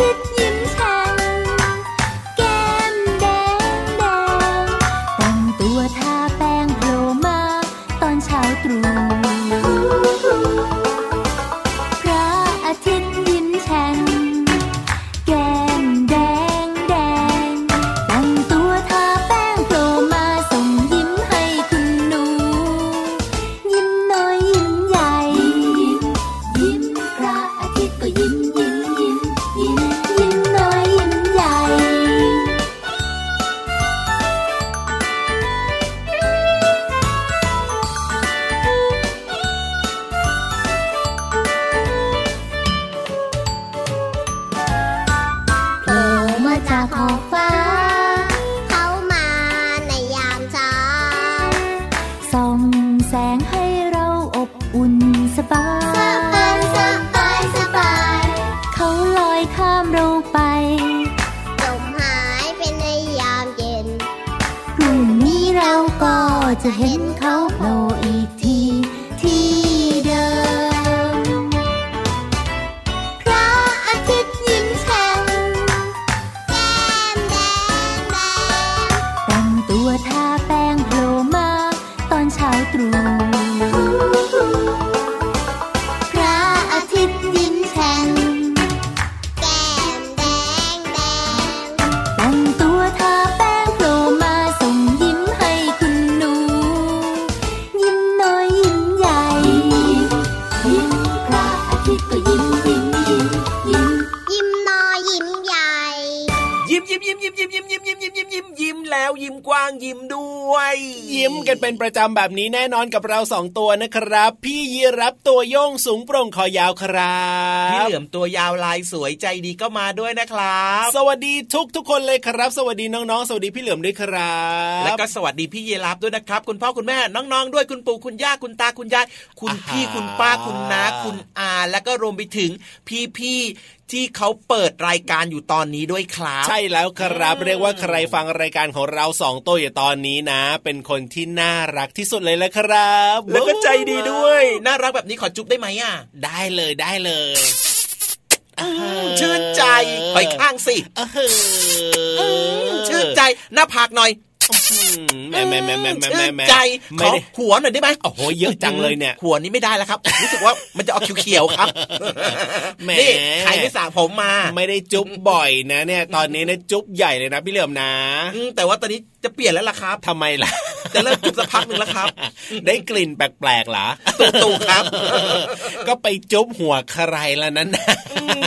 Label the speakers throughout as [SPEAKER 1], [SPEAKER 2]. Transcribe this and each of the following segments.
[SPEAKER 1] fit sáng hay ยิ้มยิ้มยิ้มยิ้มยิ้มยิ้มยิ้มยิ้มยิ้มยิ้มยิ้มยิ้มแล้ว
[SPEAKER 2] ยิ้มก
[SPEAKER 1] ว้างยิ้ม
[SPEAKER 3] ด้วย
[SPEAKER 4] ยิ้มกันเป็นประจำแบบนี้แน่นอนกับเราสองตัวนะครับ พี่ยีรับตัวโยงสูงโปร่งคอยาวครับ
[SPEAKER 3] พี่เหลือมตัวยาวลายสวยใจดีก็มาด้วยนะครับ
[SPEAKER 4] สวัสดีทุกทุกๆคนเลยครับ สวัสดีน้องๆ สวัสดีพี่เหลือมด้วยครับ
[SPEAKER 3] แล้วก็สวัสดีพี่เยรับด้วยนะครับ คุณพ่อคุณแม่น้องๆ ด้วยคุณปู่คุณย่าคุณตาคุณยายคุณพี่คุณป้าคุณน้าคุณอา แล้วก็รวมไปถึงพี่ๆ ที่เขาเปิดรายการอยู่ตอนนี้ด้วยครับ
[SPEAKER 4] ใช่แล้วครับ เรียกว่าใครฟังรายการของเราสองตัวอยู่ตอนนี้นะ เป็นคนที่น่ารักที่สุดเลยแหละครับ
[SPEAKER 3] แล้วก็ใจดีด้วย น่ารักแบบนี้ขอจุ๊บได้ไหมอะ
[SPEAKER 4] ได้เลยได้เลย
[SPEAKER 3] ชื่นใจไปข้างสิ
[SPEAKER 4] เออ
[SPEAKER 3] ชื่นใจหน้าผากหน่อย
[SPEAKER 4] แม่แม่แม่แม่แม่แม่แม่
[SPEAKER 3] ใจขอหัวหน่อยได้ไหม
[SPEAKER 4] โอ้โหเยอะจังเลยเนี่ย
[SPEAKER 3] หัวนี้ไม่ได้แล้วครับ รู้สึกว่ามันจะออกเขียวๆครับ
[SPEAKER 4] แม
[SPEAKER 3] นี่ใครไม่สระผมมา
[SPEAKER 4] ไม่ได้จุ๊บบ่อยนะ เนี่ย ตอนนี้เนี่ยจุ๊บใหญ่เลยนะพี่เหลือมนะ
[SPEAKER 3] แต่ว่าตอนนี้จะเปลี่ยนแล้วล่ะครับ
[SPEAKER 4] ทำไมล่ะ
[SPEAKER 3] จะเริ่มจุ๊บสักพักหนึ่งแล้วครับ
[SPEAKER 4] ได้กลิ่นแปลกๆหรอ
[SPEAKER 3] ตู่ๆครับ
[SPEAKER 4] ก็ไปจุ๊บหัวใครแล้วนั้น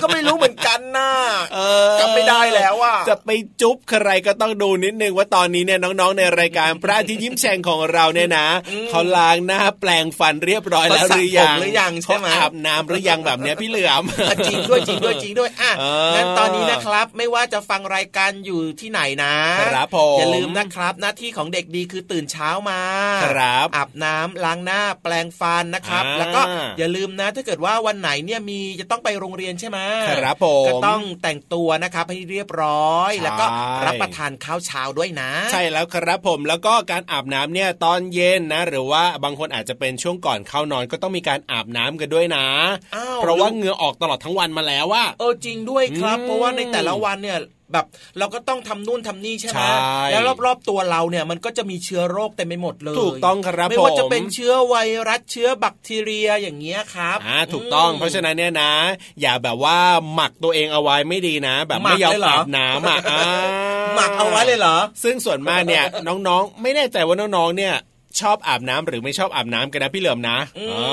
[SPEAKER 3] ก็ไม่รู้เหมือนกันนะจำไม่ได้แล้วอะ
[SPEAKER 4] จะไปจุ๊บใครก็ต้องดูนิดนึงว่าตอนนี้เนี่ยน้องๆในรายการพระอาทิตย์ยิ้มแฉ่งของเราเนี่ยนะเขาล้างหน้าแปลงฟันเรียบร้อยแล้วหรือยัง
[SPEAKER 3] เขาสระผมหรือยังใช่ไหม
[SPEAKER 4] เขาอาบน้ำหรือยังแบบเนี้ยพี่เหลือม
[SPEAKER 3] อะจริงด้วยจริงด้วยจริงด้วยอะ
[SPEAKER 4] เออ
[SPEAKER 3] งั้นตอนนี้นะครับไม่ว่าจะฟังรายการอยู่ที่ไหนนะครับ
[SPEAKER 4] ผม
[SPEAKER 3] อย่าลืมนะครับ หน้าที่ของเด็กดีคือตื่นเช้ามา
[SPEAKER 4] ครับ
[SPEAKER 3] อาบน้ำล้างหน้าแปลงฟันนะครับ
[SPEAKER 4] อ่า
[SPEAKER 3] แล้วก็อย่าลืมนะ ถ้าเกิดว่าวันไหนเนี่ยมีจะต้องไปโรงเรียนใช่ไหม
[SPEAKER 4] ครับผม
[SPEAKER 3] ก็ต้องแต่งตัวนะครับให้เรียบร้อย
[SPEAKER 4] ใช่
[SPEAKER 3] แล้วก็รับประทานข้าวเช้าด้วยนะ
[SPEAKER 4] ใช่แล้วครับผมแล้วก็การอาบน้ำเนี่ยตอนเย็นนะ หรือว่าบางคนอาจจะเป็นช่วงก่อนเข้านอนก็ต้องมีการอาบน้ำกันด้วยนะ
[SPEAKER 3] อ้าว
[SPEAKER 4] เพราะว่าเหงื่อออกตลอดทั้งวันมาแล้วว่า
[SPEAKER 3] เออจริงด้วยครับ
[SPEAKER 4] อืม
[SPEAKER 3] เพราะว่าในแต่ละวันเนี่ย แบบ เราก็ต้องทำนู่นทำนี่ใช่ไหม
[SPEAKER 4] ใช่
[SPEAKER 3] แล้วรอบๆตัวเราเนี่ยมันก็จะมีเชื้อโรคเต็มไปหมดเลย
[SPEAKER 4] ถูกต้องครับ
[SPEAKER 3] ไม่ว่า
[SPEAKER 4] ผม
[SPEAKER 3] จะเป็นเชื้อไวรัสเชื้อแบคทีเรียอย่างเงี้ยครับ
[SPEAKER 4] อ่าถูกต้อง
[SPEAKER 3] ม
[SPEAKER 4] เพราะฉะนั้นเนี่ยนะ อย่าแบบว่าหมักตัวเองเอาไว้ไม่ดีนะ แบบไม่ยอม
[SPEAKER 3] หมักเลยเหรอ
[SPEAKER 4] อาบน้ำอะอ่า
[SPEAKER 3] หมักเอาไว้เลยเหรอ
[SPEAKER 4] ซึ่งส่วนมากเนี่ยน้องๆ ไม่แน่ใจว่าน้องๆเนี่ยชอบอาบน้ำหรือไม่ชอบอาบน้ำกันนะพี่เหลิมนะ
[SPEAKER 3] อืม
[SPEAKER 4] อ่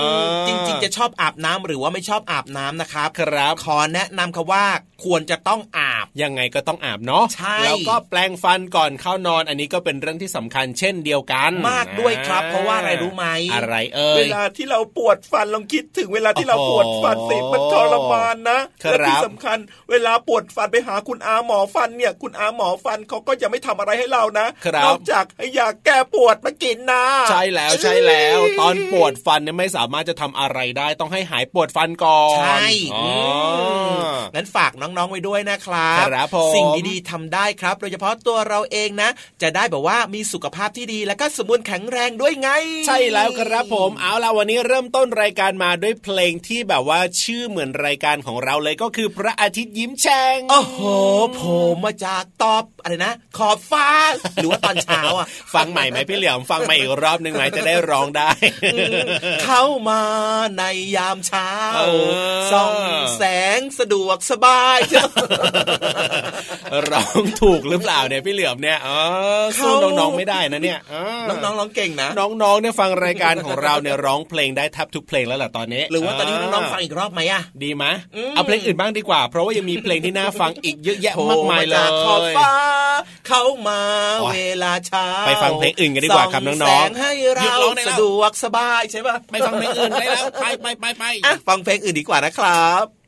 [SPEAKER 4] า
[SPEAKER 3] จริงๆ จะชอบอาบน้ำหรือว่าไม่ชอบอาบน้ำนะครับ
[SPEAKER 4] ครับ
[SPEAKER 3] ขอแนะนำคำว่า ควรจะต้องอาบ
[SPEAKER 4] ยังไงก็ต้องอาบเนาะ
[SPEAKER 3] ใช่
[SPEAKER 4] แล้วก็แปลงฟันก่อนเข้านอนอันนี้ก็เป็นเรื่องที่สำคัญเช่นเดียวกัน
[SPEAKER 3] มากด้วยครับ เพราะว่าอะไรรู้ไหม
[SPEAKER 4] อะไรเอ่ย
[SPEAKER 3] เวลาที่เราปวดฟันลองคิดถึงเวลาที่เราปวดฟันสิ
[SPEAKER 4] โอ้โห
[SPEAKER 3] มันทรมานนะครับและที่สำคัญ เวลาปวดฟันไปหาคุณอาหมอฟันเนี่ย คุณอาหมอฟันเขาก็จะไม่ทำอะไรให้เรานะครับนอกจากให้ยาแก้ปวดมากินนะ
[SPEAKER 4] ใช่แล้วใช่แล้ว ตอนปวดฟันเนี่ยไม่สามารถจะทำอะไรได้ต้องให้หายปวดฟันก่อน
[SPEAKER 3] ใช่
[SPEAKER 4] อ๋อ
[SPEAKER 3] มงั้นฝากน้องๆไว้ด้วยนะครับ
[SPEAKER 4] ครับผม
[SPEAKER 3] สิ่งดีๆทำได้ครับ โดยเฉพาะตัวเราเองนะ จะได้แบบว่ามีสุขภาพที่ดีแล้วก็สมบูรณ์แข็งแรงด้วยไง
[SPEAKER 4] ใช่แล้วครับผมเอาล่ะวันนี้เริ่มต้นรายการมาด้วยเพลงที่แบบว่าชื่อเหมือนรายการของเราเลยก็คือพระอาทิตย์ยิ้มแฉ่ง
[SPEAKER 3] โอ้โหโผล่มาจากตอบอะไรนะ ขอบฟ้า หรือว่าตอนเช้าอะ
[SPEAKER 4] ฟังใหม่ไหมพี่เหลียมฟังมาอีกรอบหนึ่งไหมจะได้ร้องได้
[SPEAKER 3] เข้ามาในยามเช้า
[SPEAKER 4] เออ
[SPEAKER 3] ส่องแสงสะดวกสบาย
[SPEAKER 4] ร้องถูกหรือเปล่าเนี่ยพี่เหลือมเนี่ยเออสู้น้องๆไม่ได้นะเนี่ยเออ
[SPEAKER 3] น้องๆร้องเก่งนะ
[SPEAKER 4] น้องๆเนี่ยฟังรายการของเราเนี่ยร้องเพลงได้แทบทุกเพลงแล้วแหละตอนนี้
[SPEAKER 3] หรือว่าตอนนี้น้องๆฟังอีกรอบไหมอะ
[SPEAKER 4] ดีไหม
[SPEAKER 3] อืม
[SPEAKER 4] เอาเพลงอื่นบ้างดีกว่า เพราะว่ายังมีเพลงที่น่าฟังอีกเยอะแยะมากมายเล
[SPEAKER 3] โผล่จขอบ
[SPEAKER 4] ย
[SPEAKER 3] ฟ้าเข้ามา
[SPEAKER 4] โอ้ย
[SPEAKER 3] เวลาเช้า
[SPEAKER 4] ไปฟังเพลงอื่นกันดีกว่าครับน้องๆ
[SPEAKER 3] ส่แสงให้
[SPEAKER 4] หยุด
[SPEAKER 3] เรา
[SPEAKER 4] ร้องได้แล้ว
[SPEAKER 3] สะดวกสบายใช่ป่ะ
[SPEAKER 4] ไปฟังเพลงอื่นได้แล้วไปไปไปไป
[SPEAKER 3] อะฟังเพลงอื่นดีกว่านะครับ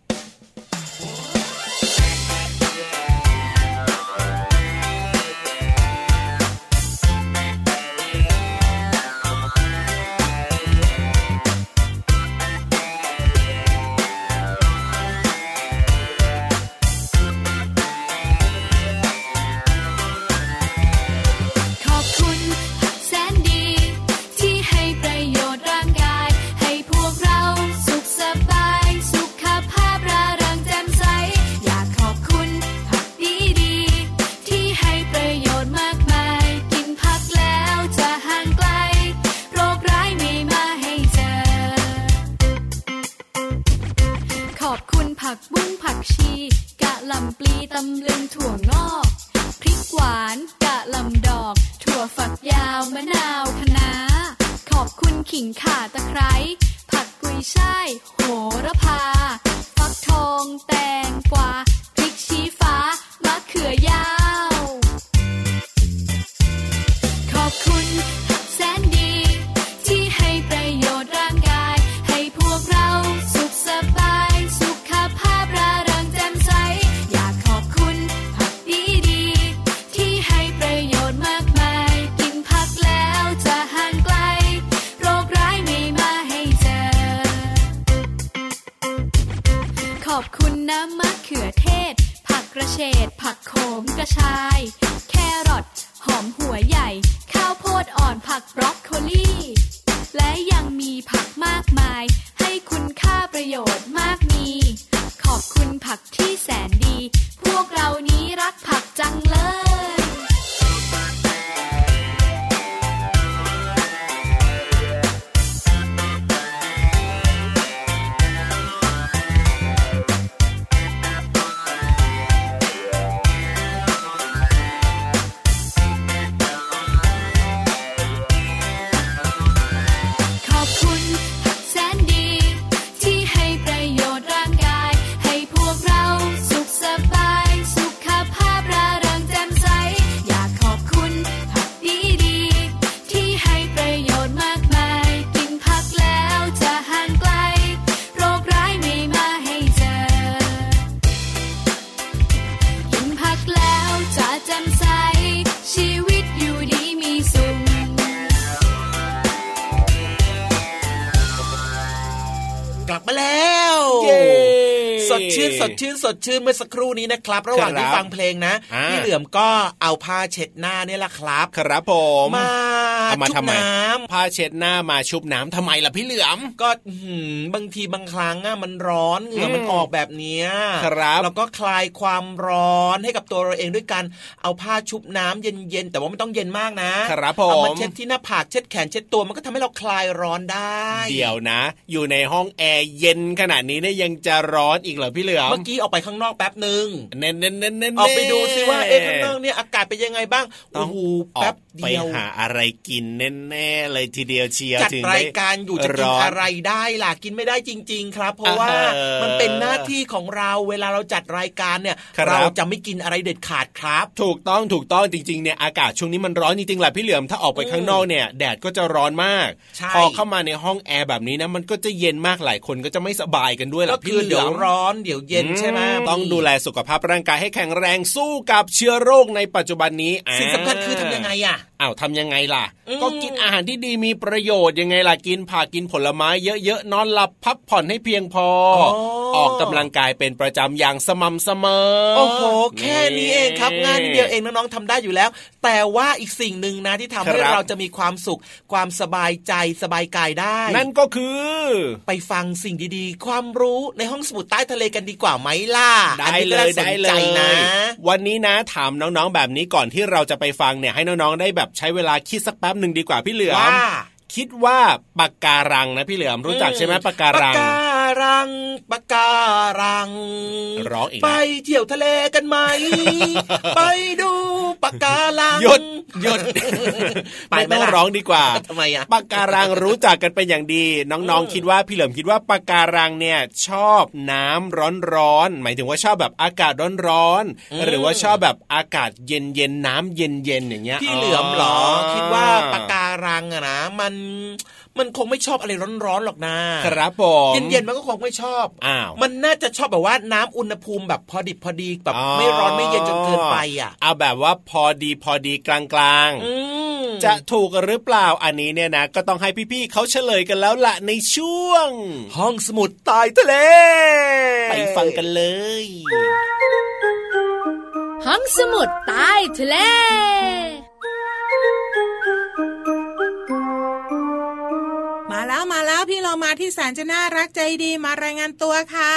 [SPEAKER 5] ขอบคุณน้ำมะเขือเทศ ผักกระเฉดผักโขมกระชาย แครอทหอมหัวใหญ่ ข้าวโพดอ่อนผักบรอกโคลีและยังมีผักมากมาย ให้คุณค่าประโยชน์มากมี ขอบคุณผักที่
[SPEAKER 3] แสนดี ชื่นสดชื่นเมื่อสักครู่นี้นะครับ ระหว่างที่
[SPEAKER 4] ครับ
[SPEAKER 3] ฟังเพลงนะ
[SPEAKER 4] อ่า
[SPEAKER 3] พี่เหลือมก็เอาผ้าเช็ดหน้าเนี่ยแหละครับ
[SPEAKER 4] ครับผม
[SPEAKER 3] มา
[SPEAKER 4] เอามา
[SPEAKER 3] ชุบ
[SPEAKER 4] ทำไม
[SPEAKER 3] น้ำ
[SPEAKER 4] ผ้าเช็ดหน้ามาชุบน้ำทำไมล่ะพี่เหลือม
[SPEAKER 3] ก็อื้อหือบางทีบางครั้งอะมันร้อนเหงื่อมัน
[SPEAKER 4] อืม
[SPEAKER 3] ออกแบบเนี้ย
[SPEAKER 4] ครับ
[SPEAKER 3] แล้วก็คลายความร้อนให้กับตัวเราเองด้วยการเอาผ้าชุบน้ำเย็นๆแต่ว่าไม่ต้องเย็นมากนะครับ
[SPEAKER 4] ผม
[SPEAKER 3] เอามาเช็ดที่หน้าผากเช็ดแขนเช็ดตัวมันก็ทำให้เราคลายร้อนได้
[SPEAKER 4] เดี๋ยวนะ อยู่ในห้องแอร์เย็นขนาดนี้เนี่ยยังจะร้อนอีกเหรอพี่เหลือม
[SPEAKER 3] เมื่อกี้ออกไปข้างนอกแป๊บหนึ่ง
[SPEAKER 4] เน้นเน้นเน้นเน้น
[SPEAKER 3] ออกไปดูซิว่าเอ๊ะข้างนอกเนี่ยอากาศเป็นยังไงบ้าง
[SPEAKER 4] ต้
[SPEAKER 3] โอ้
[SPEAKER 4] อง
[SPEAKER 3] โห
[SPEAKER 4] ออ
[SPEAKER 3] แป๊
[SPEAKER 4] ก
[SPEAKER 3] บ
[SPEAKER 4] ไป
[SPEAKER 3] เดียว
[SPEAKER 4] หาอะไรกินแน่ๆเลยทีเดียวเชียว
[SPEAKER 3] จัด
[SPEAKER 4] ถึง
[SPEAKER 3] รายการอยู่จะกิน
[SPEAKER 4] ร้
[SPEAKER 3] อะไรได้ล่ะกินไม่ได้จริง ๆ ครับ เพราะว่า
[SPEAKER 4] เออ
[SPEAKER 3] มันเป็นหน้าที่ของเราเวลาเราจัดรายการเนี่ย
[SPEAKER 4] ครับ
[SPEAKER 3] เราจะไม่กินอะไรเด็ดขาดครับ
[SPEAKER 4] ถูกต้องถูกต้องจริงๆเนี่ยอากาศช่วงนี้มันร้อนจริงๆแหละพี่เหลือมถ้าออกไปข้างนอกเนี่ยแดดก็จะร้อนมาก
[SPEAKER 3] ใช่
[SPEAKER 4] พอเข้ามาในห้องแอร์แบบนี้นะมันก็จะเย็นมากหลายคนก็จะไม่สบายกันด้วยแห
[SPEAKER 3] ก็
[SPEAKER 4] ละพี่
[SPEAKER 3] คือ
[SPEAKER 4] เหลื
[SPEAKER 3] เดี๋ย
[SPEAKER 4] อ
[SPEAKER 3] ว
[SPEAKER 4] ม
[SPEAKER 3] ร้อนเดี๋ยวเย็นใช่ไหม
[SPEAKER 4] ต้องดูแลสุขภาพร่างกายให้แข็งแรงสู้กับเชื้อโรคในปัจจุบันนี้
[SPEAKER 3] สิ่งสำคัญคือทำยังไงอะ
[SPEAKER 4] อ้าวทำยังไงล่ะ
[SPEAKER 3] อืม
[SPEAKER 4] ก็กินอาหารที่ดีมีประโยชน์ยังไงล่ะกินผักกินผลไม้เยอะๆนอนหลับพักผ่อนให้เพียงพอ ออกกำลังกายเป็นประจำอย่างสม่ำเสมอ
[SPEAKER 3] โอ้โห แค่นี้เองครับงานนิดเดียวเองน้องๆทำได้อยู่แล้ว แต่ว่าอีกสิ่งหนึ่งนะที่ทำให้
[SPEAKER 4] ครับ
[SPEAKER 3] เราจะมีความสุข ความสบายใจสบายกายได้
[SPEAKER 4] นั่นก็คือ
[SPEAKER 3] ไปฟังสิ่งดีๆ ความรู้ในห้องสมุดใต้ทะเลกันดีกว่าไหมล่ะ
[SPEAKER 4] ได้
[SPEAKER 3] อันนี้
[SPEAKER 4] เล
[SPEAKER 3] ก็
[SPEAKER 4] ย
[SPEAKER 3] น่าสน
[SPEAKER 4] ได้เล
[SPEAKER 3] ใจ
[SPEAKER 4] ย
[SPEAKER 3] นะ
[SPEAKER 4] วันนี้นะถามน้องๆแบบนี้ก่อนที่เราจะไปฟังเนี่ยให้น้องๆได้แบบใช้เวลาคิดสักแป๊บหนึ่งดีกว่าพี่เหลือม
[SPEAKER 3] ว่า
[SPEAKER 4] คิดว่าปากการังนะพี่เหลือมรู้จักใช่ไหมปากการัง
[SPEAKER 3] ปากกา รังปากการัง
[SPEAKER 4] ร้องอีกแล้ว
[SPEAKER 3] ไปเที่ยวทะเลกันไหม ไปดูปากการัง
[SPEAKER 4] หยุดหยุด
[SPEAKER 3] ไป
[SPEAKER 4] ไม่
[SPEAKER 3] ไหม
[SPEAKER 4] ต้อง
[SPEAKER 3] ล่ะ
[SPEAKER 4] ร้องดีกว่า
[SPEAKER 3] ทำไมอะ
[SPEAKER 4] ปากการังรู้จักกันเป็นอย่างดี น้องๆคิดว่าพี่เหลิมคิดว่าปากการังเนี่ยชอบน้ำร้อนๆหมายถึงว่าชอบแบบอากาศร้อน
[SPEAKER 3] อืม
[SPEAKER 4] ๆหรือว่าชอบแบบอากาศเย็นๆน้ำเย็นๆอย่างเงี้ย
[SPEAKER 3] พี่เหลือมเหรอ คิดว่าปากการังอะนะมัน มันคงไม่ชอบอะไรร้อนๆหรอกนะครับ
[SPEAKER 4] ผม
[SPEAKER 3] เย็นๆมันก็คงไม่ชอบ
[SPEAKER 4] อ้าว
[SPEAKER 3] มันน่าจะชอบแบบว่าน้ำอุณหภูมิแบบพอดิบพอดีแบบไม่ร้อนไม่เย็นจนเกินไปอะ
[SPEAKER 4] เอาแบบว่าพอดีพอดีกลางๆ
[SPEAKER 3] อืม
[SPEAKER 4] จะถูกหรือเปล่าอันนี้เนี่ยนะ ก็ต้องให้พี่ๆเขาเฉลยกันแล้วล่ะในช่วง
[SPEAKER 3] ห้องสมุดใต้ทะเล
[SPEAKER 4] ไปฟังกันเลย
[SPEAKER 5] ห้องสมุดใต้ทะเล
[SPEAKER 6] พี่เรามาที่แสนจะน่ารักใจดีมารายงานตัวค่ะ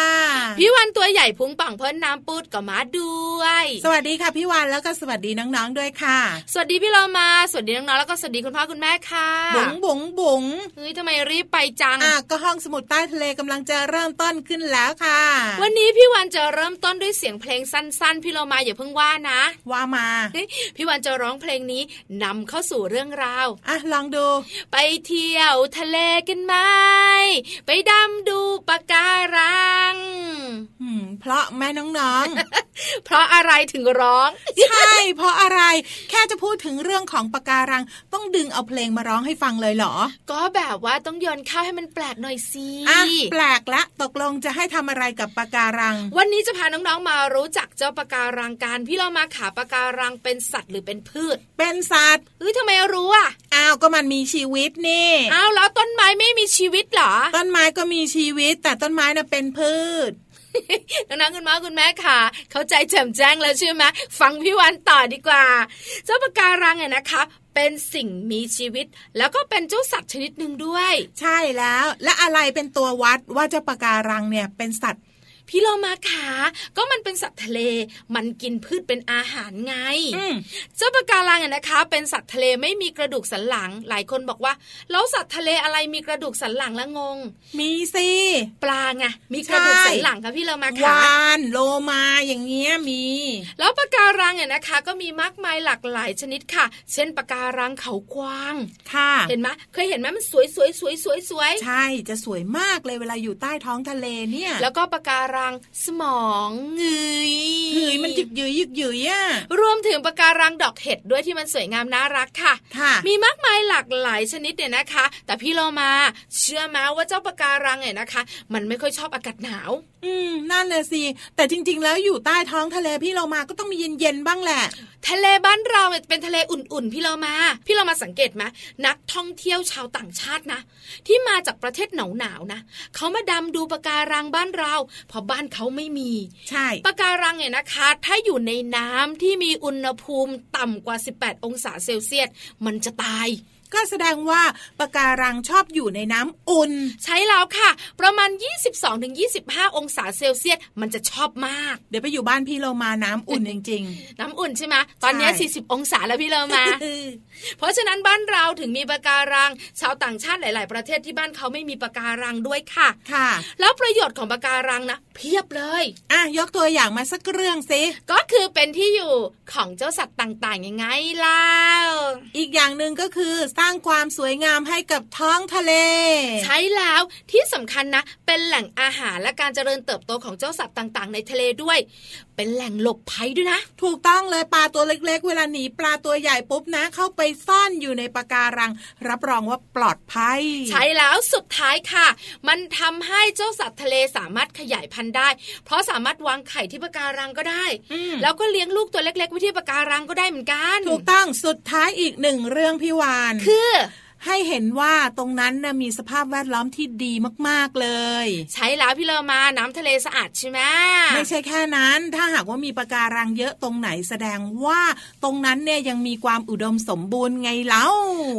[SPEAKER 5] พี่วันตัวใหญ่พุงป่องพ้นน้ำปูดก็มาด้วย
[SPEAKER 6] สวัสดีค่ะพี่วานแล้วก็สวัสดีน้องๆด้วยค่ะ
[SPEAKER 5] สวัสดีพี่เรามาสวัสดีน้องๆแล้วก็สวัสดีคุณพ่อคุณแม่ค่ะ
[SPEAKER 6] บุ๋งบุ๋งบุ๋ง
[SPEAKER 5] เฮ้ยทำไมรีบไปจัง
[SPEAKER 6] อะก็ห้องสมุดใต้ทะเลกำลังจะเริ่มต้นขึ้นแล้วค่ะ
[SPEAKER 5] วันนี้พี่วันจะเริ่มต้นด้วยเสียงเพลงสั้น ๆ พี่เรามาอย่าเพิ่งว่านะ
[SPEAKER 6] ว่ามา
[SPEAKER 5] เฮ้ยพี่วันจะร้องเพลงนี้นำเข้าสู่เรื่องราว
[SPEAKER 6] อะลองดู
[SPEAKER 5] ไปเที่ยวทะเลกันไหมไปดำดูปะการัง
[SPEAKER 6] เพราะแม่น้อง
[SPEAKER 5] เพราะอะไรถึงร้อง
[SPEAKER 6] ๆใช่ เพราะอะไร แค่จะพูดถึงเรื่องของปะการัง ต้องดึงเอาเพลงมาร้องให้ฟังเลยเหรอ
[SPEAKER 5] ก็แบบว่าต้องโยนข้าวให้มันแปลกหน่อยสิ
[SPEAKER 6] อะแปลกละ ตกลงจะให้ทำอะไรกับปะการัง
[SPEAKER 5] วันนี้จะพาน้องๆมารู้จักเจ้าปะการังกันพี่เรามาขาปะการังเป็นสัตว์หรือเป็นพืช
[SPEAKER 6] เป็นสัตว์
[SPEAKER 5] เฮ้ยทำไมรู้อะ
[SPEAKER 6] อ้าวก็มันมีชีวิตนี่
[SPEAKER 5] อ้าวแล้วต้นไม้ไม่มีชีวิตเหรอ
[SPEAKER 6] ต้นไม้ก็มีชีวิตแต่ต้นไม้น่ะเป็นพืช
[SPEAKER 5] น้องๆคุณพ่อคุณแม่ค่ะ เข้าใจแจ่มแจ้งแล้วใช่ไหมฟังพี่วันต่อดีกว่า เจ้าปะการังเนี่ยนะคะเป็นสิ่งมีชีวิต แล้วก็เป็นเจ้าสัตว์ชนิดหนึ่งด้วย
[SPEAKER 6] ใช่แล้ว และอะไรเป็นตัววัดว่าเจ้าปะการังเนี่ยเป็นสัตว์
[SPEAKER 5] พี่โลมาขาก็มันเป็นสัตว์ทะเล มันกินพืชเป็นอาหารไง
[SPEAKER 6] อืม
[SPEAKER 5] เจ้าปะการังเนี่ยนะคะ เป็นสัตว์ทะเลไม่มีกระดูกสันหลัง หลายคนบอกว่าแล้วสัตว์ทะเลอะไรมีกระดูกสันหลังละงง
[SPEAKER 6] มีสิ
[SPEAKER 5] ปลาไงมีกระดูกสันหลังค่ะพี่โลมาขาวา
[SPEAKER 6] นโลมาอย่างเงี้ยมี
[SPEAKER 5] แล้วปะการังเนี่ยนะคะ ก็มีมากมายหลากหลายชนิดค่ะ เช่นปะการังเขากวาง
[SPEAKER 6] ค่ะ
[SPEAKER 5] เห็นไหมเคยเห็นไหมมันสวยสวยสวยสวยสวย
[SPEAKER 6] ใช่จะสวยมากเลยเวลาอยู่ใต้ท้องทะเลเนี่ย
[SPEAKER 5] แล้วก็ปะการังสมองเงย
[SPEAKER 6] เฮ้ยมันหยึกหยืยหยึกหยืยอะ
[SPEAKER 5] รวมถึงปะการังดอกเห็ดด้วยที่มันสวยงามน่ารักค่ะ
[SPEAKER 6] ค่ะ
[SPEAKER 5] มีมากมายหลากหลายชนิดเนี่ยนะคะ แต่พี่โลมาเชื่อไหมว่าเจ้าปะการังเนี่ยนะคะ มันไม่ค่อยชอบอากาศหนาว
[SPEAKER 6] อืมนั่นเลยสิแต่จริง ๆ แล้วอยู่ใต้ท้องทะเลพี่เรามาก็ต้องมีเย็นๆบ้างแหละ
[SPEAKER 5] ทะเลบ้านเราเนี่ยเป็นทะเลอุ่นๆ พี่เรามา พี่เรามาสังเกตไหมนักท่องเที่ยวชาวต่างชาตินะ ที่มาจากประเทศหนาวๆนะเขามาดำดูปะการังบ้านเราเพราะบ้านเขาไม่มี
[SPEAKER 6] ใช่
[SPEAKER 5] ปะการังเนี่ยนะคะ ถ้าอยู่ในน้ำที่มีอุณหภูมิต่ำกว่า 18 องศาเซลเซียสมันจะตาย
[SPEAKER 6] ก็แสดงว่าปะการังชอบอยู่ในน้ำอุ่น
[SPEAKER 5] ใช้แล้วค่ะ ประมาณ 22-25 องศาเซลเซียสมันจะชอบมาก
[SPEAKER 6] เดี๋ยวไปอยู่บ้านพี่เรามาน้ำอุ่นจริง
[SPEAKER 5] น้ำอุ่นใช่ไหมตอนเนี้ย
[SPEAKER 6] ใช่
[SPEAKER 5] 40 องศาแล้วพี่เรามา
[SPEAKER 6] ๆ
[SPEAKER 5] เพราะฉะนั้นบ้านเราถึงมีปะการัง ชาวต่างชาติหลาย ๆ ประเทศที่บ้านเขาไม่มีปะการังด้วยค่ะ
[SPEAKER 6] ค่ะ
[SPEAKER 5] แล้วประโยชน์ของปะการังนะเพียบเลย
[SPEAKER 6] อะยกตัวอย่างมาสักเรื่องสิ
[SPEAKER 5] ก็คือเป็นที่อยู่ของเจ้าสัตว์ต่าง ๆ ยังไงเล่า
[SPEAKER 6] อีกอย่างหนึ่งก็คือสร้างความสวยงามให้กับท้องทะเล
[SPEAKER 5] ใช้แล้วที่สำคัญนะ เป็นแหล่งอาหารและการเจริญเติบโตของเจ้าสัตว์ต่าง ๆ ในทะเลด้วย เป็นแหล่งหลบภัยด้วยนะ
[SPEAKER 6] ถูกต้องเลยปลาตัวเล็ก ๆ เวลาหนีปลาตัวใหญ่ปุ๊บนะ เข้าไปซ่อนอยู่ในปะการัง รับรองว่าปลอดภัย
[SPEAKER 5] ใช้แล้วสุดท้ายค่ะ มันทำให้เจ้าสัตว์ทะเลสามารถขยายพันธุ์ได้ เพราะสามารถวางไข่ที่ปะการังก็ได้
[SPEAKER 6] อืม
[SPEAKER 5] แล้วก็เลี้ยงลูกตัวเล็กๆไว้ที่ปะการังก็ได้เหมือนกัน
[SPEAKER 6] ถูกต้องสุดท้ายอีกหนึ่งเรื่องพี่วาน
[SPEAKER 5] คือ
[SPEAKER 6] ให้เห็นว่าตรงนั้นนะมีสภาพแวดล้อมที่ดีมากๆเลย
[SPEAKER 5] ใช้แล้วพี่เลอมาน้ำทะเลสะอาดใช่ไหม
[SPEAKER 6] ไม่ใช่แค่นั้น ถ้าหากว่ามีปะการังเยอะตรงไหนแสดงว่าตรงนั้นเนี่ยยังมีความอุดมสมบูรณ์ไงเล่า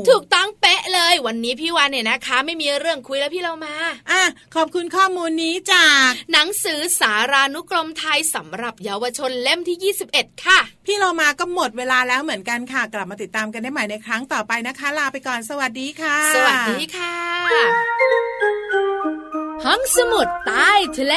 [SPEAKER 5] ถูกต้องเป๊ะเลยวันนี้พี่วานเนี่ยนะคะ ไม่มีเรื่องคุยแล้วพี่เรามา
[SPEAKER 6] อะขอบคุณข้อมูลนี้จาก
[SPEAKER 5] หนังสือสารานุกรมไทยสำหรับเยาวชนเล่มที่ 21 ค่ะ
[SPEAKER 6] พี่เรามาก็หมดเวลาแล้วเหมือนกันค่ะ กลับมาติดตามกันได้ใหม่ในครั้งต่อไปนะคะ ลาไปก่อนสวัสดีดีค่ะ
[SPEAKER 5] สวัสดีค่ะ ห้องสมุดใต้ทะเล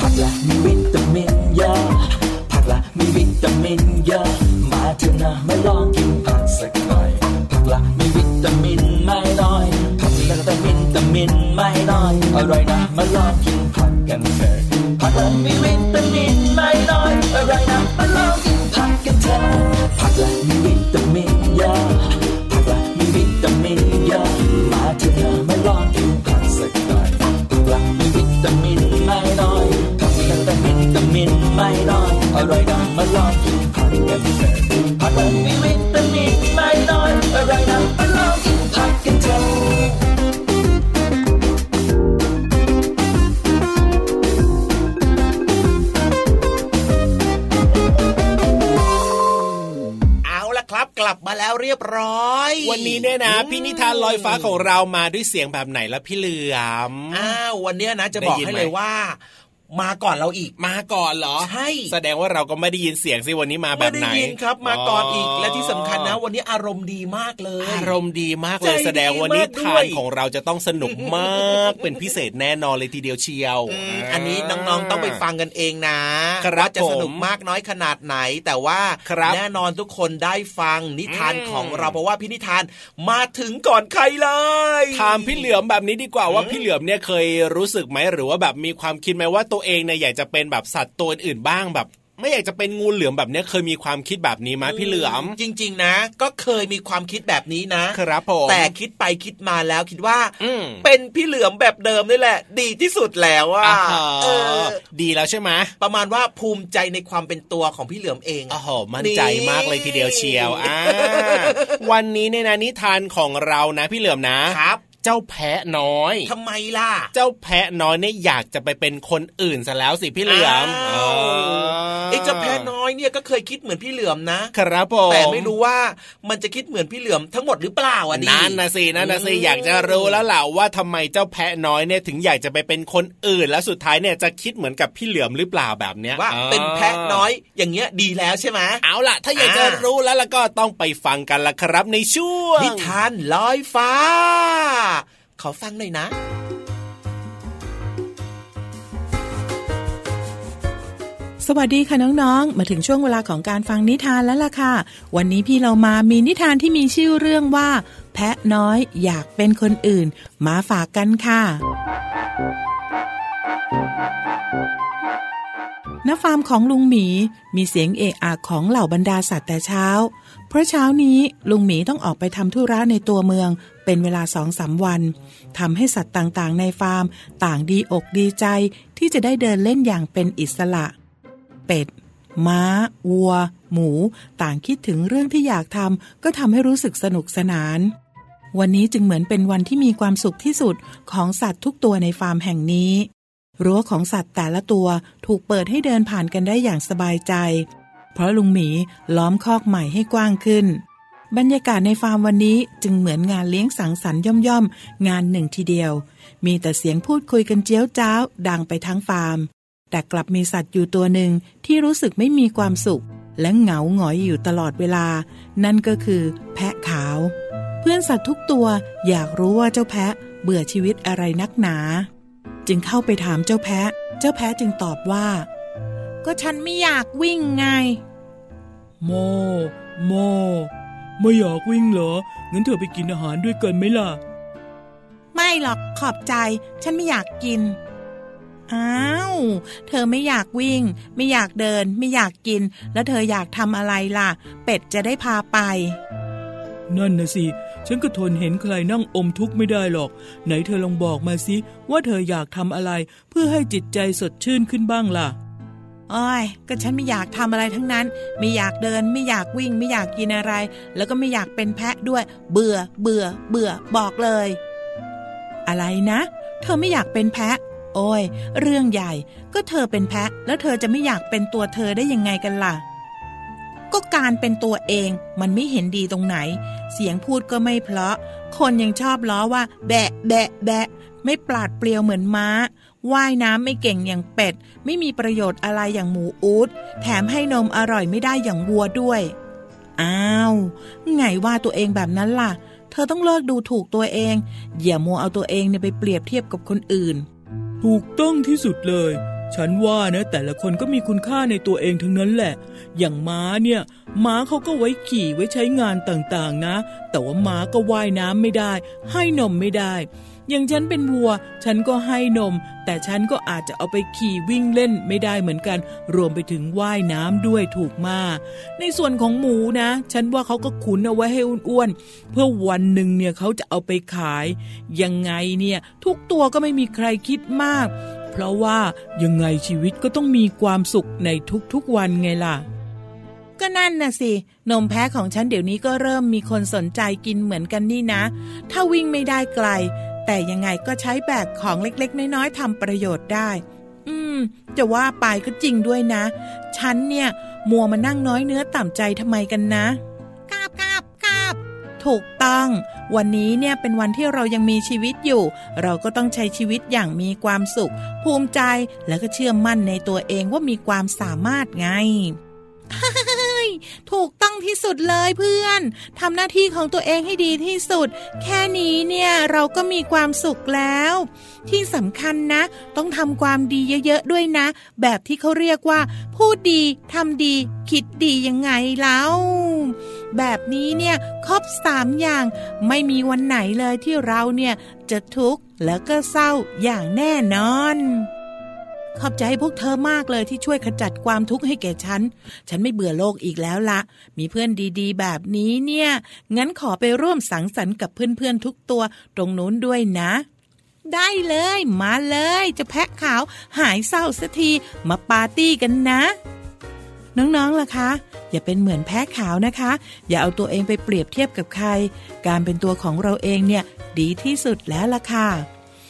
[SPEAKER 7] ผักละมีวิตามินเยอะผักละมีวิตามินเยอะมาเถอะนะมาลองกินผักสักหน่อยผักละมีวิตามินไม่น้อยผักละแต่วิตามินไม่น้อยอร่อยนะมาลองกินผักกันเถอะผักละมีวิ ผักละมีวิตามินไม่น้อยอร่อยนะมาลองกินผักกันเถอะเอาละ
[SPEAKER 3] ครับกลับมาแล้วเรียบร้อย
[SPEAKER 4] วันนี้เนี่ยนะพี่นิทานลอยฟ้าของเรามาด้วยเสียงแบบไหนละพี่เหลือม
[SPEAKER 3] อ้าววันเนี้ยนะจะ
[SPEAKER 4] ได้
[SPEAKER 3] บอก
[SPEAKER 4] ยิน
[SPEAKER 3] ให้
[SPEAKER 4] ไหม
[SPEAKER 3] เลยว่า มาก่อนเราอีก
[SPEAKER 4] มาก่อนเหรอ
[SPEAKER 3] ใช่
[SPEAKER 4] แสดงว่าเราก็ไม่ได้ยินเสียงสิวันนี้มาแบบไหน
[SPEAKER 3] ม่ด้ยินครับ มาก่อนอีกและที่สำคัญนะ วันนี้อารมณ์ดีมากเลย
[SPEAKER 4] อารมณ์ดีมากเลย
[SPEAKER 3] ใจดี
[SPEAKER 4] แสดงวันนี้
[SPEAKER 3] มากด้วย
[SPEAKER 4] ทานของเราจะต้องสนุกมากเป็นพิเศษแน่นอนเลยทีเดียวเชียว
[SPEAKER 3] อืมอันนี้น้องๆต้องไปฟังกันเองนะครับว่าจะสนุก
[SPEAKER 4] ผม
[SPEAKER 3] มากน้อยขนาดไหน แต่ว่า
[SPEAKER 4] ครับ
[SPEAKER 3] แน่นอนทุกคนได้ฟังนิทาน
[SPEAKER 4] อืม
[SPEAKER 3] ของเราเพราะว่าพี่นิทานมาถึงก่อนใครเลย
[SPEAKER 4] ถามพี่เหลือมแบบนี้ดีกว่าว่าพี่เหลือมเนี่ยเคยรู้สึกไหมหรือว่าแบบมีความคิดไหมว่าตัวเองเนี่ยอยากจะเป็นแบบสัตว์ตัวอื่นๆบ้างแบบไม่อยากจะเป็นงูเหลือมแบบเนี้ยเคยมีความคิดแบบนี้ไหมพี่เหลือม
[SPEAKER 3] จริง ๆ นะ ก็เคยมีความคิดแบบนี้นะ
[SPEAKER 4] ครับผม
[SPEAKER 3] แต่คิดไปคิดมาแล้วคิดว่า
[SPEAKER 4] อืม
[SPEAKER 3] เป็นพี่เหลือมแบบเดิมนี่แหละ ดีที่สุดแล้วอะ
[SPEAKER 4] อ่าฮะ
[SPEAKER 3] เออ
[SPEAKER 4] ดีแล้วใช่ไหม
[SPEAKER 3] ประมาณว่าภูมิใจในความเป็นตัวของพี่เหลือมเอง
[SPEAKER 4] โอ้
[SPEAKER 3] อะ
[SPEAKER 4] โหมั่นใจมากเลยทีเดียวเชียวอ่าวันนี้เนี่ยนะนิทานของเรานะพี่เหลือมนะ
[SPEAKER 3] ครับ
[SPEAKER 4] เจ้าแพะน้อย
[SPEAKER 3] ทำไมล่ะ
[SPEAKER 4] เจ้าแพะน้อยเนี่ยอยากจะไปเป็นคนอื่นซะแล้วสิพี่เหลือม
[SPEAKER 3] อ้าว
[SPEAKER 4] เออ
[SPEAKER 3] ไอ้เจ้าแพะน้อยเนี่ยก็เคยคิดเหมือนพี่เหลือมนะ
[SPEAKER 4] ครับผม
[SPEAKER 3] แต่ไม่รู้ว่ามันจะคิดเหมือนพี่เหลือมทั้งหมดหรือเปล่าอะดิ
[SPEAKER 4] นั่นนะสินั่นนะสิ
[SPEAKER 3] อืม
[SPEAKER 4] อยากจะรู้แล้วล่ะว่าทำไมเจ้าแพะน้อยเนี่ยถึงอยากจะไปเป็นคนอื่น แล้วสุดท้ายเนี่ยจะคิดเหมือนกับพี่เหลือมหรือเปล่าแบบเนี้ย
[SPEAKER 3] ว่าเป็นแพะน้อยอย่างเงี้ยดีแล้วใช่ไหม
[SPEAKER 4] เอาล่ะ ถ้าอยากจะ
[SPEAKER 3] อ่า
[SPEAKER 4] รู้แล้วแล้วก็ต้องไปฟังกันละครับในช่วง
[SPEAKER 3] นิทานลอยฟ้าข อฟังหน่อยนะ
[SPEAKER 6] สวัสดีค่ะน้องๆ มาถึงช่วงเวลาของการฟังนิทานแล้วล่ะค่ะ วันนี้พี่เรามามีนิทานที่มีชื่อเรื่องว่า แพะน้อยอยากเป็นคนอื่น มาฝากกันค่ะณฟาร์มของลุงหมี มีเสียงเอะอะของเหล่าบรรดาสัตว์แต่เช้า เพราะเช้านี้ลุงหมีต้องออกไปทำธุระในตัวเมือง เป็นเวลาสองสามวันทำให้สัตว์ต่างๆ ในฟาร์ม ต่างดีอกดีใจที่จะได้เดินเล่นอย่างเป็นอิสระ เป็ด ม้า วัว หมู ต่างคิดถึงเรื่องที่อยากทำก็ทำให้รู้สึกสนุกสนาน วันนี้จึงเหมือนเป็นวันที่มีความสุขที่สุดของสัตว์ทุกตัวในฟาร์มแห่งนี้รั้วของสัตว์แต่ละตัวถูกเปิดให้เดินผ่านกันได้อย่างสบายใจ เพราะลุงหมีล้อมคอกใหม่ให้กว้างขึ้น บรรยากาศในฟาร์มวันนี้จึงเหมือนงานเลี้ยงสังสรรค์ย่อมๆ งานหนึ่งทีเดียว มีแต่เสียงพูดคุยกันเจี๊ยวจ้าวดังไปทั้งฟาร์ม แต่กลับมีสัตว์อยู่ตัวหนึ่งที่รู้สึกไม่มีความสุข และเหงาหงอยอยู่ตลอดเวลา นั่นก็คือ แพะขาว เพื่อนสัตว์ทุกตัวอยากรู้ว่าเจ้าแพะเบื่อชีวิตอะไรนักหนา จึงเข้าไปถามเจ้าแพะ เจ้าแพะจึงตอบว่า ก็ฉันไม่อยากวิ่งไง
[SPEAKER 8] โมโมไม่อยากวิ่งเหรอ งั้นเธอไปกินอาหารด้วยกันไหมล่ะ
[SPEAKER 6] ไม่หรอกขอบใจ ฉันไม่อยากกิน อ้าว เธอไม่อยากวิ่ง ไม่อยากเดิน ไม่อยากกิน แล้วเธออยากทำอะไรล่ะ เป็ดจะได้พาไป
[SPEAKER 8] นั่นนะสิ ฉันก็ทนเห็นใครนั่งอมทุกข์ไม่ได้หรอก ไหนเธอลองบอกมาสิ ว่าเธออยากทำอะไร เพื่อให้จิตใจสดชื่นขึ้นบ้างล่ะ
[SPEAKER 6] อ้อยก็ฉันไม่อยากทำอะไรทั้งนั้น ไม่อยากเดิน ไม่อยากวิ่ง ไม่อยากกินอะไร แล้วก็ไม่อยากเป็นแพะด้วย เบื่อ เบื่อ เบื่อ บอกเลย อะไรนะ เธอไม่อยากเป็นแพะ โอ้ย เรื่องใหญ่ ก็เธอเป็นแพะ แล้วเธอจะไม่อยากเป็นตัวเธอได้ยังไงกันล่ะ ก็การเป็นตัวเองมันไม่เห็นดีตรงไหน เสียงพูดก็ไม่เพราะ คนยังชอบล้อว่า แบะ แบะ แบะ ไม่ปราดเปรียวเหมือนม้า ว่ายน้ำไม่เก่งอย่างเป็ด ไม่มีประโยชน์อะไรอย่างหมูอูดแถมให้นมอร่อยไม่ได้อย่างวัวด้วย อ้าว ไงว่าตัวเองแบบนั้นล่ะ เธอต้องเลิกดูถูกตัวเอง อย่ามัวเอาตัวเองเนี่ยไปเปรียบเทียบกับคนอื่น
[SPEAKER 8] ถูกต้องที่สุดเลย ฉันว่านะ แต่ละคนก็มีคุณค่าในตัวเองทั้งนั้นแหละ อย่างม้าเนี่ย ม้าเขาก็ไว้ขี่ไว้ใช้งานต่างๆนะ แต่ว่าม้าก็ว่ายน้ำไม่ได้ ให้นมไม่ได้ อย่างฉันเป็นวัว ฉันก็ให้นม แต่ฉันก็อาจจะเอาไปขี่วิ่งเล่นไม่ได้เหมือนกัน รวมไปถึงว่ายน้ำด้วยถูกมาก ในส่วนของหมูนะ ฉันว่าเขาก็ขุนเอาไว้ให้อ้วนๆ เพื่อวันหนึ่งเนี่ยเขาจะเอาไปขาย ยังไงเนี่ยทุกตัวก็ไม่มีใครคิดมาก เพราะว่ายังไงชีวิตก็ต้องมีความสุขในทุกๆวันไงล่ะ
[SPEAKER 6] ก็นั่นน่ะสิ นมแพะของฉันเดี๋ยวนี้ก็เริ่มมีคนสนใจกินเหมือนกันนี่นะ ถ้าวิ่งไม่ได้ไกล แต่ยังไงก็ใช้แบกของเล็กๆ น้อยๆทำประโยชน์ได้ อืม จะว่าไปก็จริงด้วยนะ ฉันเนี่ย มัวมานั่งน้อยเนื้อต่ำใจทำไมกันนะกาบกาบกาบถูกต้อง วันนี้เนี่ยเป็นวันที่เรายังมีชีวิตอยู่ เราก็ต้องใช้ชีวิตอย่างมีความสุข ภูมิใจแล้วก็เชื่อมั่นในตัวเองว่ามีความสามารถไงถูกต้อง ที่สุดเลยเพื่อนทำหน้าที่ของตัวเองให้ดีที่สุด แค่นี้เนี่ยเราก็มีความสุขแล้ว ที่สำคัญนะ ต้องทำความดีเยอะๆด้วยนะ แบบที่เขาเรียกว่า พูดดีทำดี คิดดียังไงแล้วแบบนี้เนี่ยครบสามอย่างไม่มีวันไหนเลยที่เราเนี่ยจะทุกข์แล้วก็เศร้าอย่างแน่นอน ขอบใจพวกเธอมากเลยที่ช่วยขจัดความทุกข์ให้แก่ฉัน ฉันไม่เบื่อโลกอีกแล้วละ มีเพื่อนดีๆ แบบนี้เนี่ย งั้นขอไปร่วมสังสรรค์กับเพื่อนๆทุกตัวตรงนู้นด้วยนะ ได้เลย มาเลยจะแพะขาวหายเศร้าสักทีมาปาร์ตี้กันนะ น้องๆล่ะคะ อย่าเป็นเหมือนแพะขาวนะคะ อย่าเอาตัวเองไปเปรียบเทียบกับใคร การเป็นตัวของเราเองเนี่ยดีที่สุดแล้วล่ะค่ะ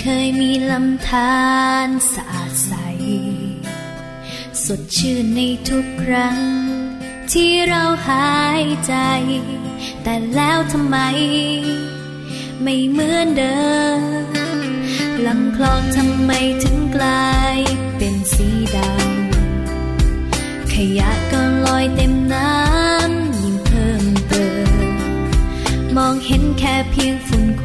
[SPEAKER 9] เคยมีลำธารสะอาดใส สดชื่นในทุกครั้ง ที่เราหายใจ แต่แล้วทำไม ไม่เหมือนเดิมลำคลองทำไมถึงกลายเป็นสีดำขยะก็ลอยเต็มน้ำยิ่งเพิ่มเติมมองเห็นแค่เพียงฝุ่น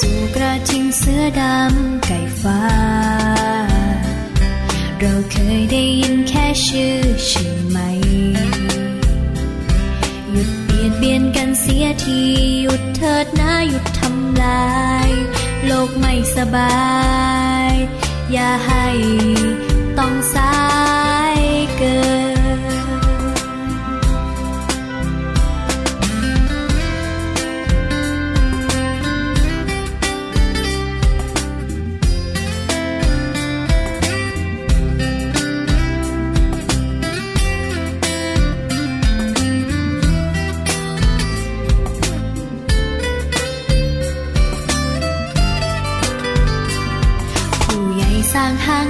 [SPEAKER 9] สู่กระทิงเสือดำไก่ฟ้า เราเคยได้ยินแค่ชื่อใช่ไหม หยุดเบียดเบียนกันเสียที หยุดเถิดนะหยุดทำลาย โลกไม่สบาย อย่าให้ต้องสายเกิน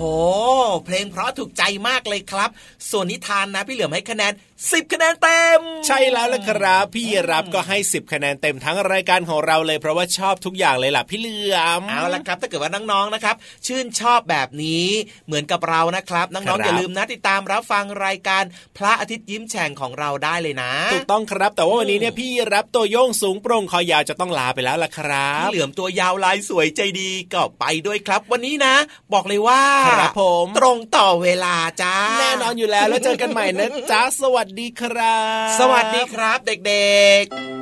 [SPEAKER 3] ห เพลงเพราะถูกใจมากเลยครับ ส่วนนิทานนะพี่เหลือมให้คะแนน10 คะแนนเต็ม
[SPEAKER 4] ใช่แล้วละครับ พี่รับก็ให้ 10 คะแนนเต็มทั้งรายการของเราเลยเพราะว่าชอบทุกอย่างเลยล่ะพี่เหลือม
[SPEAKER 3] เอาละครับถ้าเกิดว่าน้องๆนะครับ ชื่นชอบแบบนี้เหมือนกับเรานะครับ น้
[SPEAKER 4] ครั
[SPEAKER 3] อง
[SPEAKER 4] บ
[SPEAKER 3] ๆอย่าลืมนะติดตามรับฟังรายการพระอาทิตย์ยิ้มแฉ่งของเราได้เลยนะ
[SPEAKER 4] ถูกต้องครับ แต่ว่าวันนี้เนี่ยพี่รับตัวโยงสูงโปร่งคอยาวจะต้องลาไปแล้วล่ะครับ
[SPEAKER 3] พี่เหลือมตัวยาวลายสวยใจดีก็ไปด้วยครับ วันนี้นะ บอกเลยว่า
[SPEAKER 4] ครับผม
[SPEAKER 3] ตรงต่อเวลาจ้า
[SPEAKER 4] แน่นอนอยู่แล้วแล้วเจอกันใหม่นะจ๊ะสวัสดีครับ
[SPEAKER 3] สวัสดีครับ เด็กๆ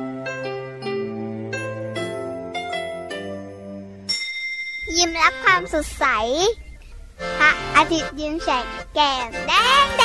[SPEAKER 2] ยิ้มรับความสดใสพระอาทิตย์ยิ้มแฉกแก้มแดงแด